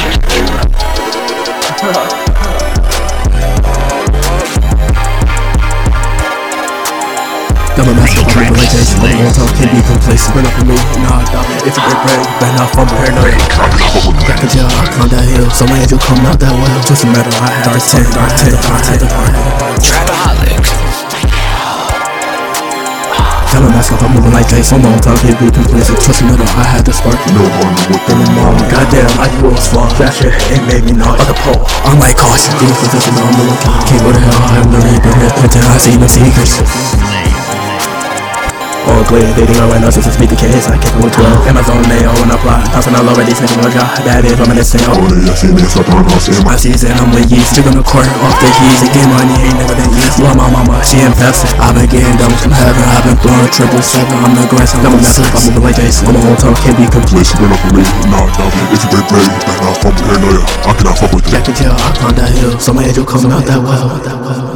Got my mask on, I'm like Jason. I'm can't be complacent. Run up for me, nah. If you break bread, better not fumble. Paranoid. Back in jail, I climbed that hill. So my angel come out that well. A matter, I dark ten, dark ten, dark ten. Trapaholic. Mask off, I'm moving like Jason. I'm on top, can't be complacent. Trust me, no, I had the spark. No wonder what the Mom, goddamn, I knew it was. That shit, it made me not on the pole. I'm like caution, these positions on the lookout. Can't go to hell, I'm the reaper. Until I see no secrets. All clear, dating all right now since I speak the case. I kept it with 12. Amazon mail when I fly. Bouncing all over these niggas, my god. That is, I'm in the sale. Oh, yeah, see me, stop on us, My season, I'm with yeast. Still gonna court off the keys. Again, money ain't never been used. Love my mama, she invested. I've been getting doubles from heaven. I've been blowing triple seven. I'm the grass, I'm the mess. I'm moving like Jason. I'm a whole top, can't be complete. Listen, run up for me, nah, dog. If you break bread, better not fumble. Paranoia, I cannot fuck with you. Back in jail, I climbed that hill. So my angel coming out that well.